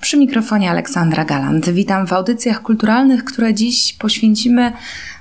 Przy mikrofonie Aleksandra Galant. Witam w audycjach kulturalnych, które dziś poświęcimy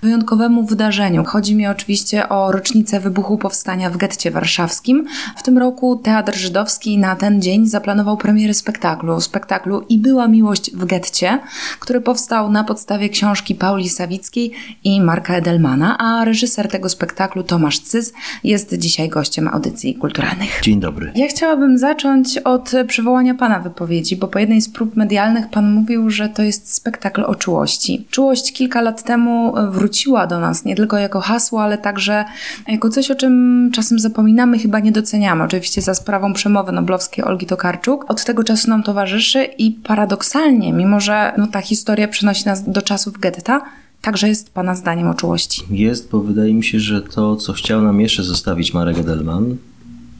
wyjątkowemu wydarzeniu. Chodzi mi oczywiście o rocznicę wybuchu powstania w getcie warszawskim. W tym roku Teatr Żydowski na ten dzień zaplanował premierę spektaklu, spektaklu I była miłość w getcie, który powstał na podstawie książki Pauli Sawickiej i Marka Edelmana, a reżyser tego spektaklu Tomasz Cys jest dzisiaj gościem audycji kulturalnych. Dzień dobry. Ja chciałabym zacząć od przywołania Pana wypowiedzi, bo po jednej z prób medialnych Pan mówił, że to jest spektakl o czułości. Czułość kilka lat temu wróciła do nas nie tylko jako hasło, ale także jako coś, o czym czasem zapominamy, chyba nie doceniamy. Oczywiście za sprawą przemowy noblowskiej Olgi Tokarczuk. Od tego czasu nam towarzyszy i paradoksalnie, mimo że no, ta historia przenosi nas do czasów getta, Także jest Pana zdaniem o czułości? Jest, bo wydaje mi się, że to, co chciał nam jeszcze zostawić Marek Edelman,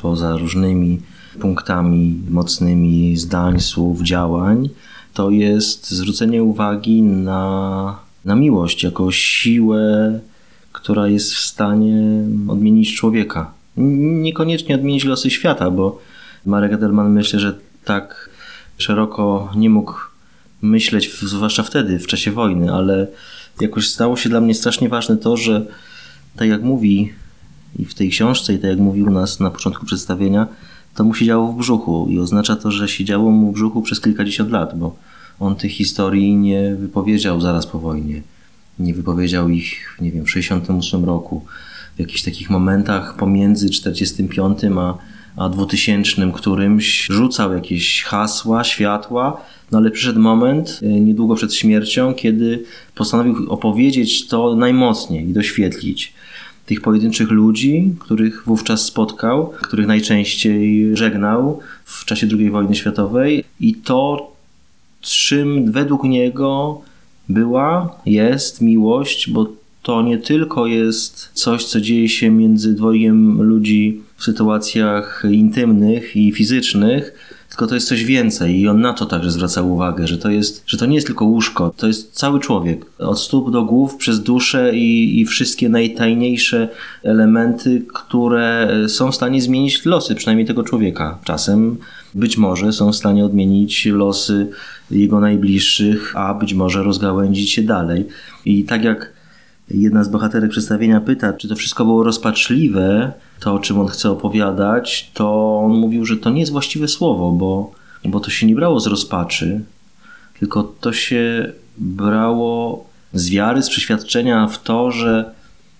poza różnymi punktami mocnymi zdań, słów, działań, to jest zwrócenie uwagi na, na miłość jako siłę, która jest w stanie odmienić człowieka. Niekoniecznie odmienić losy świata, bo Marek Edelman myślę, że tak szeroko nie mógł myśleć, zwłaszcza wtedy, w czasie wojny, ale jakoś stało się dla mnie strasznie ważne to, że tak jak mówi i w tej książce, i tak jak mówił nas na początku przedstawienia, to mu siedziało w brzuchu i oznacza to, że siedziało mu w brzuchu przez kilkadziesiąt lat, bo on tych historii nie wypowiedział zaraz po wojnie. Nie wypowiedział ich, nie wiem, w 68 roku, w jakichś takich momentach pomiędzy 45 a, a 2000 którymś rzucał jakieś hasła, światła, no ale przyszedł moment, e, niedługo przed śmiercią, kiedy postanowił opowiedzieć to najmocniej i doświetlić tych pojedynczych ludzi, których wówczas spotkał, których najczęściej żegnał w czasie II wojny światowej. I to, czym według niego była, jest miłość, bo to nie tylko jest coś, co dzieje się między dwojgiem ludzi w sytuacjach intymnych i fizycznych, tylko to jest coś więcej i on na to także zwraca uwagę, że to, jest, że to nie jest tylko łóżko, to jest cały człowiek. Od stóp do głów, przez duszę i, i wszystkie najtajniejsze elementy, które są w stanie zmienić losy, przynajmniej tego człowieka. Czasem być może są w stanie odmienić losy jego najbliższych, a być może rozgałędzić się dalej. I tak jak jedna z bohaterek przedstawienia pyta, czy to wszystko było rozpaczliwe, to o czym on chce opowiadać, to on mówił, że to nie jest właściwe słowo, bo, bo to się nie brało z rozpaczy, tylko to się brało z wiary, z przeświadczenia w to, że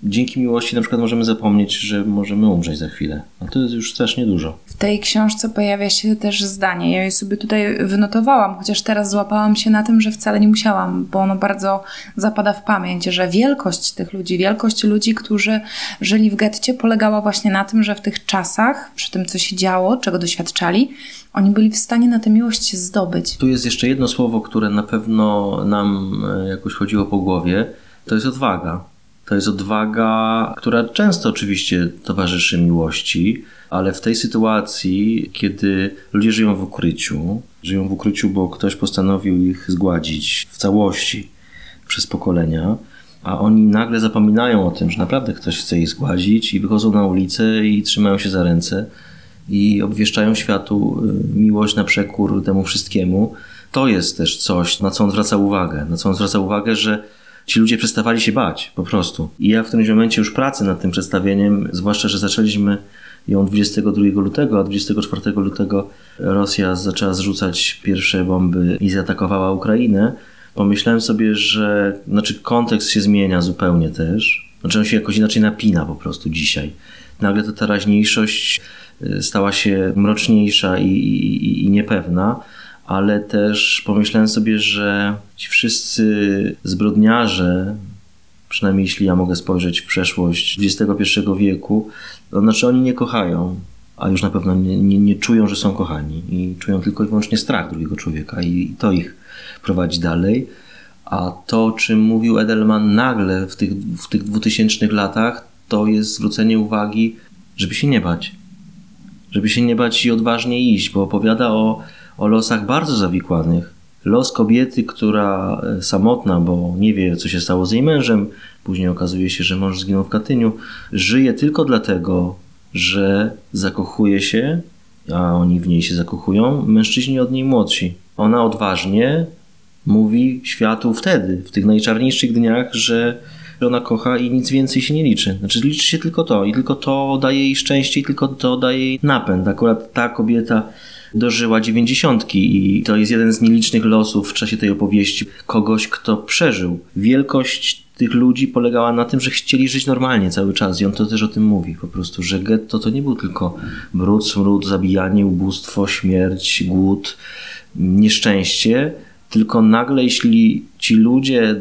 dzięki miłości na przykład możemy zapomnieć, że możemy umrzeć za chwilę. A to jest już strasznie dużo. W tej książce pojawia się też zdanie. Ja je sobie tutaj wynotowałam, chociaż teraz złapałam się na tym, że wcale nie musiałam, bo ono bardzo zapada w pamięć, że wielkość tych ludzi, wielkość ludzi, którzy żyli w getcie, polegała właśnie na tym, że w tych czasach, przy tym, co się działo, czego doświadczali, oni byli w stanie na tę miłość zdobyć. Tu jest jeszcze jedno słowo, które na pewno nam e, jakoś chodziło po głowie. To jest odwaga to jest odwaga, która często oczywiście towarzyszy miłości, ale w tej sytuacji, kiedy ludzie żyją w ukryciu, żyją w ukryciu, bo ktoś postanowił ich zgładzić w całości przez pokolenia, a oni nagle zapominają o tym, że naprawdę ktoś chce ich zgładzić i wychodzą na ulicę i trzymają się za ręce i obwieszczają światu y, miłość na przekór temu wszystkiemu. To jest też coś, na co on zwraca uwagę. Na co on zwraca uwagę, że ci ludzie przestawali się bać po prostu. I ja w którymś momencie już pracy nad tym przedstawieniem, zwłaszcza, że zaczęliśmy ją 22 lutego, a 24 lutego Rosja zaczęła zrzucać pierwsze bomby i zaatakowała Ukrainę, pomyślałem sobie, że znaczy kontekst się zmienia zupełnie też. Znaczy on się jakoś inaczej napina po prostu dzisiaj. Nagle ta teraźniejszość y, stała się mroczniejsza i, i, i niepewna ale też pomyślałem sobie, że ci wszyscy zbrodniarze, przynajmniej jeśli ja mogę spojrzeć w przeszłość XXI wieku, to znaczy oni nie kochają, a już na pewno nie, nie, nie, czują, że są kochani i czują tylko i wyłącznie strach drugiego człowieka i to ich prowadzi dalej. A to, o czym mówił Edelman nagle w tych, w tych 2000 latach, to jest zwrócenie uwagi, żeby się nie bać. Żeby się nie bać i odważnie iść, bo opowiada o o losach bardzo zawikłanych. Los kobiety, która e, samotna, bo nie wie, co się stało z jej mężem, później okazuje się, że mąż zginął w Katyniu, żyje tylko dlatego, że zakochuje się, a oni w niej się zakochują, mężczyźni od niej młodsi. Ona odważnie mówi światu wtedy, w tych najczarniejszych dniach, że ona kocha i nic więcej się nie liczy. Znaczy liczy się tylko to i tylko to daje jej szczęście i tylko to daje jej napęd. Akurat ta kobieta dożyła dziewięćdziesiątki i to jest jeden z nielicznych losów w czasie tej opowieści kogoś, kto przeżył. Wielkość tych ludzi polegała na tym, że chcieli żyć normalnie cały czas i on to też o tym mówi po prostu, że getto to nie był tylko brud, smród, zabijanie, ubóstwo, śmierć, głód, nieszczęście, tylko nagle jeśli ci ludzie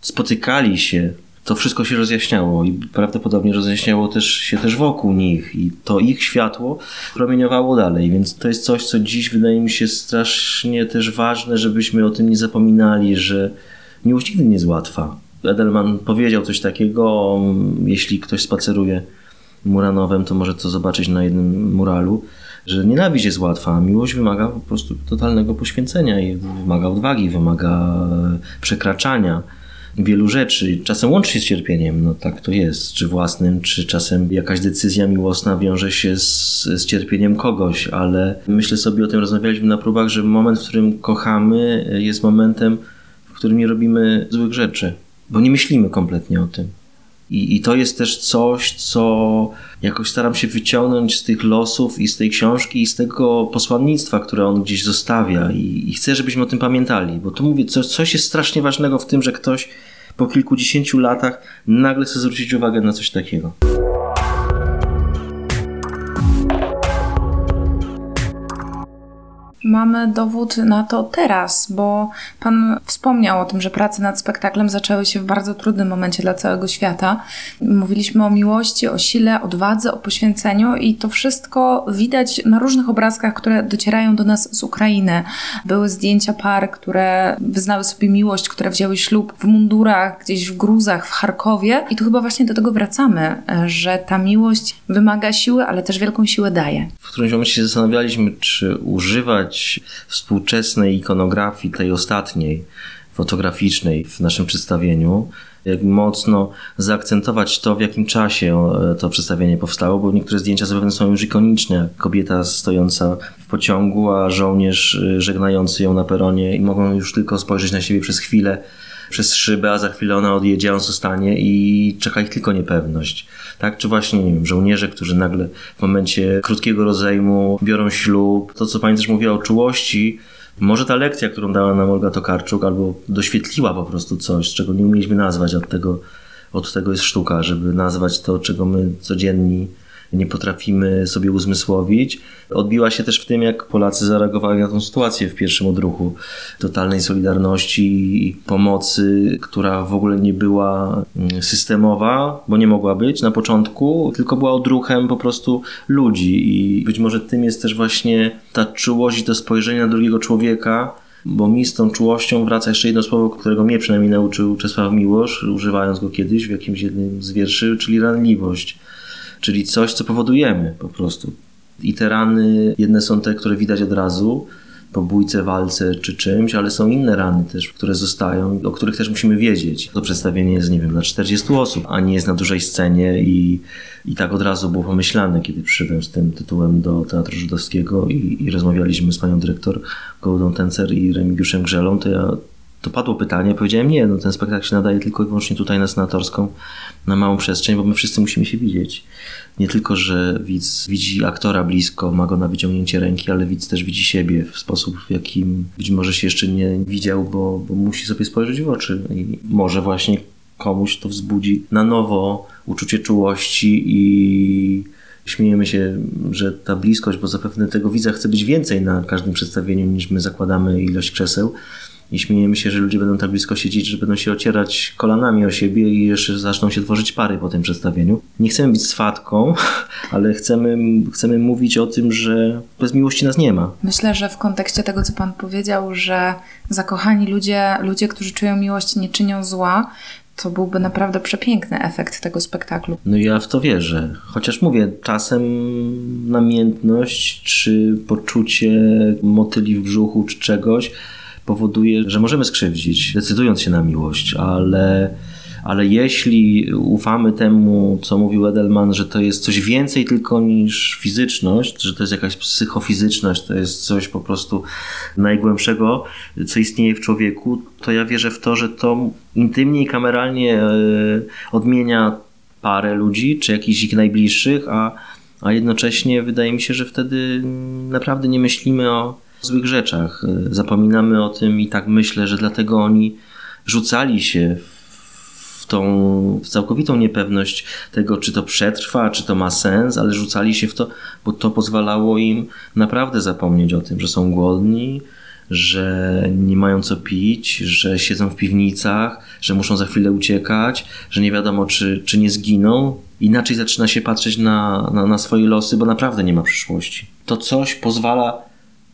spotykali się, to wszystko się rozjaśniało i prawdopodobnie rozjaśniało też się też wokół nich i to ich światło promieniowało dalej, więc to jest coś, co dziś wydaje mi się strasznie też ważne, żebyśmy o tym nie zapominali, że miłość nigdy nie jest łatwa. Edelman powiedział coś takiego, jeśli ktoś spaceruje Muranowem, to może to zobaczyć na jednym muralu, że nienawiść jest łatwa, a miłość wymaga po prostu totalnego poświęcenia i wymaga odwagi, wymaga przekraczania wielu rzeczy. Czasem łączy się z cierpieniem, no tak to jest, czy własnym, czy czasem jakaś decyzja miłosna wiąże się z, z cierpieniem kogoś, ale myślę sobie o tym, rozmawialiśmy na próbach, że moment, w którym kochamy, jest momentem, w którym nie robimy złych rzeczy, bo nie myślimy kompletnie o tym. I, I to jest też coś, co jakoś staram się wyciągnąć z tych losów i z tej książki i z tego posłannictwa, które on gdzieś zostawia. I, i chcę, żebyśmy o tym pamiętali, bo tu mówię, coś, coś jest strasznie ważnego w tym, że ktoś po kilkudziesięciu latach nagle chce zwrócić uwagę na coś takiego. Mamy dowód na to teraz, bo Pan wspomniał o tym, że prace nad spektaklem zaczęły się w bardzo trudnym momencie dla całego świata. Mówiliśmy o miłości, o sile, odwadze, o poświęceniu i to wszystko widać na różnych obrazkach, które docierają do nas z Ukrainy. Były zdjęcia par, które wyznały sobie miłość, które wzięły ślub w mundurach, gdzieś w gruzach, w Charkowie. I tu chyba właśnie do tego wracamy, że ta miłość wymaga siły, ale też wielką siłę daje. W którymś momencie się zastanawialiśmy, czy używać współczesnej ikonografii, tej ostatniej, fotograficznej w naszym przedstawieniu, jak mocno zaakcentować to, w jakim czasie e, to przedstawienie powstało, bo niektóre zdjęcia zapewne są już ikoniczne. Kobieta stojąca w pociągu, a żołnierz e, żegnający ją na peronie i mogą już tylko spojrzeć na siebie przez chwilę przez szybę, a za chwilę ona odjedzie, on zostanie i czeka ich tylko niepewność. Tak? Czy właśnie, nie wiem, żołnierze, którzy nagle w momencie krótkiego rozejmu biorą ślub. To, co pani też mówiła o czułości, może ta lekcja, którą dała nam Olga Tokarczuk, albo doświetliła po prostu coś, czego nie umieliśmy nazwać, od tego, od tego jest sztuka, żeby nazwać to, czego my codzienni nie potrafimy sobie uzmysłowić. Odbiła się też w tym, jak Polacy zareagowali na tą sytuację w pierwszym odruchu totalnej solidarności i pomocy, która w ogóle nie była mm, systemowa, bo nie mogła być na początku, tylko była odruchem po prostu ludzi i być może tym jest też właśnie ta czułość i to spojrzenie na drugiego człowieka, bo mi z tą czułością wraca jeszcze jedno słowo, którego mnie przynajmniej nauczył Czesław Miłosz, używając go kiedyś w jakimś jednym z wierszy, czyli ranliwość czyli coś, co powodujemy po prostu. I te rany, jedne są te, które widać od razu, po bójce, walce czy czymś, ale są inne rany też, które zostają, o których też musimy wiedzieć. To przedstawienie jest, nie wiem, dla 40 osób, a nie jest na dużej scenie i, i tak od razu było pomyślane, kiedy przyszedłem z tym tytułem do Teatru Żydowskiego i, i rozmawialiśmy z panią dyrektor Gołdą Tencer i Remigiuszem Grzelą, to ja to padło pytanie, powiedziałem nie, no ten spektakl się nadaje tylko i wyłącznie tutaj na Senatorską, na małą przestrzeń, bo my wszyscy musimy się widzieć. Nie tylko, że widz widzi aktora blisko, ma go na wyciągnięcie ręki, ale widz też widzi siebie w sposób, w jakim być może się jeszcze nie widział, bo, bo musi sobie spojrzeć w oczy i może właśnie komuś to wzbudzi na nowo uczucie czułości i śmiejemy się, że ta bliskość, bo zapewne tego widza chce być więcej na każdym przedstawieniu niż my zakładamy ilość krzeseł, i śmiejemy się, że ludzie będą tak blisko siedzieć, że będą się ocierać kolanami o siebie i jeszcze zaczną się tworzyć pary po tym przedstawieniu. Nie chcemy być swatką, ale chcemy, chcemy mówić o tym, że bez miłości nas nie ma. Myślę, że w kontekście tego, co Pan powiedział, że zakochani ludzie, ludzie, którzy czują miłość, nie czynią zła, to byłby naprawdę przepiękny efekt tego spektaklu. No ja w to wierzę. Chociaż mówię, czasem namiętność czy poczucie motyli w brzuchu czy czegoś powoduje, że możemy skrzywdzić, decydując się na miłość, ale, ale jeśli ufamy temu, co mówił Edelman, że to jest coś więcej tylko niż fizyczność, że to jest jakaś psychofizyczność, to jest coś po prostu najgłębszego, co istnieje w człowieku, to ja wierzę w to, że to intymnie i kameralnie e, odmienia parę ludzi, czy jakichś ich najbliższych, a, a jednocześnie wydaje mi się, że wtedy naprawdę nie myślimy o złych rzeczach. E, zapominamy o tym i tak myślę, że dlatego oni rzucali się w tą w całkowitą niepewność tego, czy to przetrwa, czy to ma sens, ale rzucali się w to, bo to pozwalało im naprawdę zapomnieć o tym, że są głodni, że nie mają co pić, że siedzą w piwnicach, że muszą za chwilę uciekać, że nie wiadomo, czy, czy nie zginą. Inaczej zaczyna się patrzeć na, na, na swoje losy, bo naprawdę nie ma przyszłości. To coś pozwala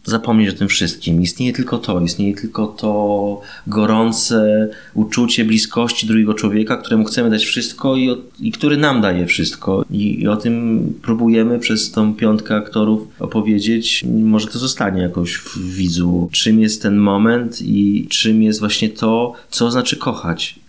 zapomnieć o tym wszystkim. Istnieje tylko to, istnieje tylko to gorące uczucie bliskości drugiego człowieka, któremu chcemy dać wszystko i, i który nam daje wszystko. I, I, o tym próbujemy przez tą piątkę aktorów opowiedzieć. Może to zostanie jakoś w widzu, czym jest ten moment i czym jest właśnie to, co znaczy kochać.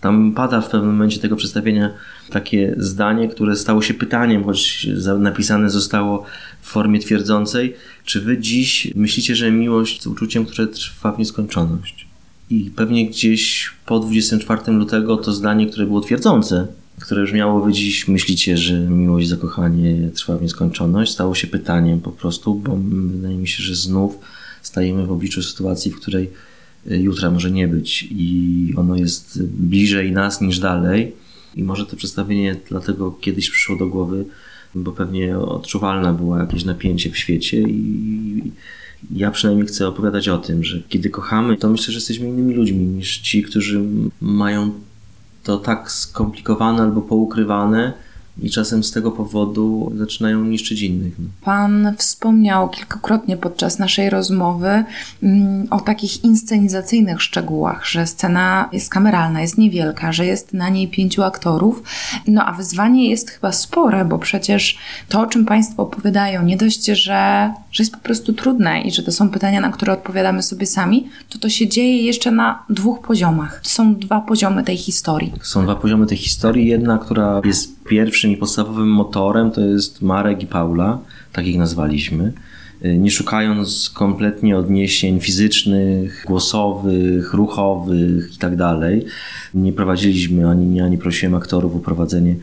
Tam pada w pewnym momencie tego przedstawienia takie zdanie, które stało się pytaniem, choć napisane zostało w formie twierdzącej. Czy wy dziś myślicie, że miłość jest uczuciem, które trwa w nieskończoność? I pewnie gdzieś po 24 lutego to zdanie, które było twierdzące, które już miało wy dziś myślicie, że miłość, zakochanie trwa w nieskończoność, stało się pytaniem po prostu, bo wydaje mi się, że znów stajemy w obliczu sytuacji, w której y, jutra może nie być i ono jest bliżej nas niż dalej. I może to przedstawienie dlatego kiedyś przyszło do głowy, bo pewnie odczuwalne było jakieś napięcie w świecie i ja przynajmniej chcę opowiadać o tym, że kiedy kochamy, to myślę, że jesteśmy innymi ludźmi niż ci, którzy mają to tak skomplikowane albo poukrywane, i czasem z tego powodu zaczynają niszczyć innych. No. Pan wspomniał kilkakrotnie podczas naszej rozmowy mm, o takich inscenizacyjnych szczegółach, że scena jest kameralna, jest niewielka, że jest na niej pięciu aktorów. No a wyzwanie jest chyba spore, bo przecież to, o czym Państwo opowiadają, nie dość, że, że jest po prostu trudne i że to są pytania, na które odpowiadamy sobie sami, to to się dzieje jeszcze na dwóch poziomach. Są dwa poziomy tej historii. Są dwa poziomy tej historii. Jedna, która jest pierwszym i podstawowym motorem to jest Marek i Paula, tak ich nazwaliśmy. Y, nie szukając kompletnie odniesień fizycznych, głosowych, ruchowych itd., tak nie prowadziliśmy ani nie, ani prosiłem aktorów o prowadzenie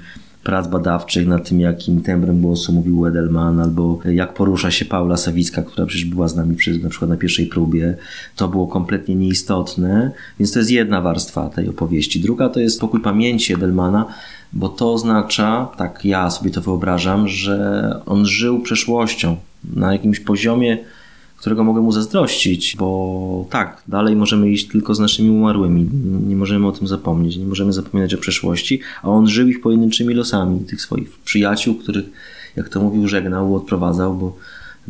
prac badawczych nad tym, jakim tembrem głosu mówił Wedelman, albo jak porusza się Paula Sawicka, która przecież była z nami przy, na przykład na pierwszej próbie. To było kompletnie nieistotne, więc to jest jedna warstwa tej opowieści. Druga to jest pokój pamięci Edelmana, bo to oznacza, tak ja sobie to wyobrażam, że on żył przeszłością na jakimś poziomie, którego mogę mu zazdrościć, bo tak, dalej możemy iść tylko z naszymi umarłymi. Nie możemy o tym zapomnieć, nie możemy zapominać o przeszłości, a on żył ich pojedynczymi losami, tych swoich przyjaciół, których, jak to mówił, żegnał, odprowadzał, bo,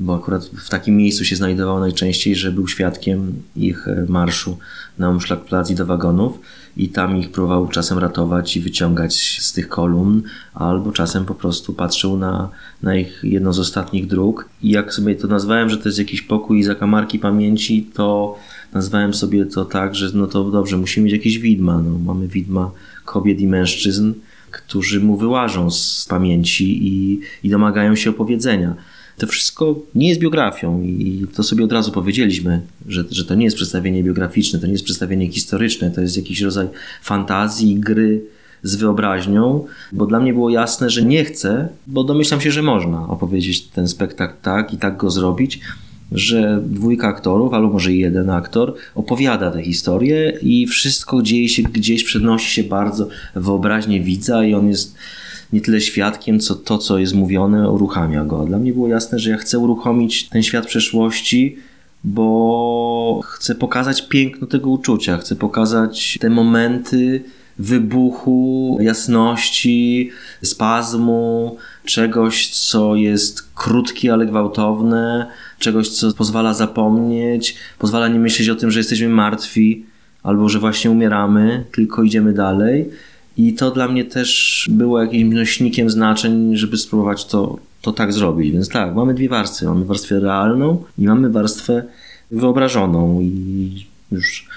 bo akurat w takim miejscu się znajdował najczęściej, że był świadkiem ich marszu na Umschlagplatz i do wagonów i tam ich próbował czasem ratować i wyciągać z tych kolumn, albo czasem po prostu patrzył na, na ich jedną z ostatnich dróg. I jak sobie to nazwałem, że to jest jakiś pokój zakamarki pamięci, to nazwałem sobie to tak, że no to dobrze, musimy mieć jakieś widma. No, mamy widma kobiet i mężczyzn, którzy mu wyłażą z pamięci i, i domagają się opowiedzenia. To wszystko nie jest biografią i to sobie od razu powiedzieliśmy, że, że to nie jest przedstawienie biograficzne, to nie jest przedstawienie historyczne, to jest jakiś rodzaj fantazji, gry z wyobraźnią, bo dla mnie było jasne, że nie chcę, bo domyślam się, że można opowiedzieć ten spektakl tak i tak go zrobić, że dwójka aktorów, albo może jeden aktor opowiada tę historię i wszystko dzieje się gdzieś, przenosi się bardzo w wyobraźnię widza i on jest nie tyle świadkiem, co to, co jest mówione, uruchamia go. Dla mnie było jasne, że ja chcę uruchomić ten świat przeszłości, bo chcę pokazać piękno tego uczucia, chcę pokazać te momenty wybuchu, jasności, spazmu, czegoś, co jest krótkie, ale gwałtowne, czegoś, co pozwala zapomnieć, pozwala nie myśleć o tym, że jesteśmy martwi albo że właśnie umieramy, tylko idziemy dalej. I to dla mnie też było jakimś nośnikiem znaczeń, żeby spróbować to, to tak zrobić. Więc tak, mamy dwie warstwy. Mamy warstwę realną i mamy warstwę wyobrażoną. I już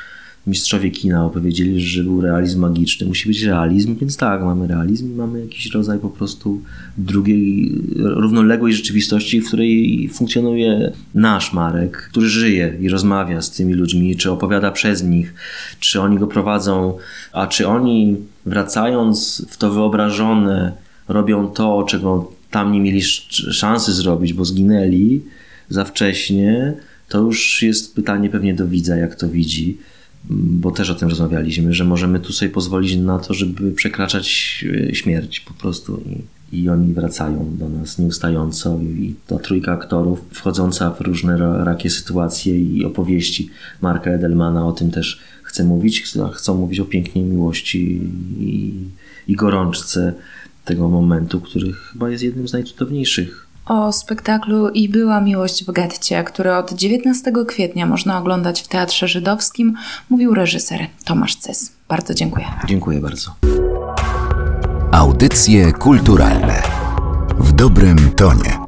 mistrzowie kina opowiedzieli, że był realizm magiczny. Musi być realizm, więc tak, mamy realizm i mamy jakiś rodzaj po prostu drugiej, równoległej rzeczywistości, w której funkcjonuje nasz Marek, który żyje i rozmawia z tymi ludźmi, czy opowiada przez nich, czy oni go prowadzą, a czy oni wracając w to wyobrażone robią to, czego tam nie mieli szansy zrobić, bo zginęli za wcześnie, to już jest pytanie pewnie do widza, jak to widzi, bo też o tym rozmawialiśmy, że możemy tu sobie pozwolić na to, żeby przekraczać e, śmierć po prostu i, i oni wracają do nas nieustająco i ta trójka aktorów wchodząca w różne rakie sytuacje i opowieści Marka Edelmana o tym też chce mówić, chcą mówić o pięknej miłości i, i gorączce tego momentu, który chyba jest jednym z najcudowniejszych o spektaklu I była miłość w getcie, który od 19 kwietnia można oglądać w Teatrze Żydowskim, mówił reżyser Tomasz Cys. Bardzo dziękuję. Dziękuję bardzo. Audycje kulturalne w dobrym tonie.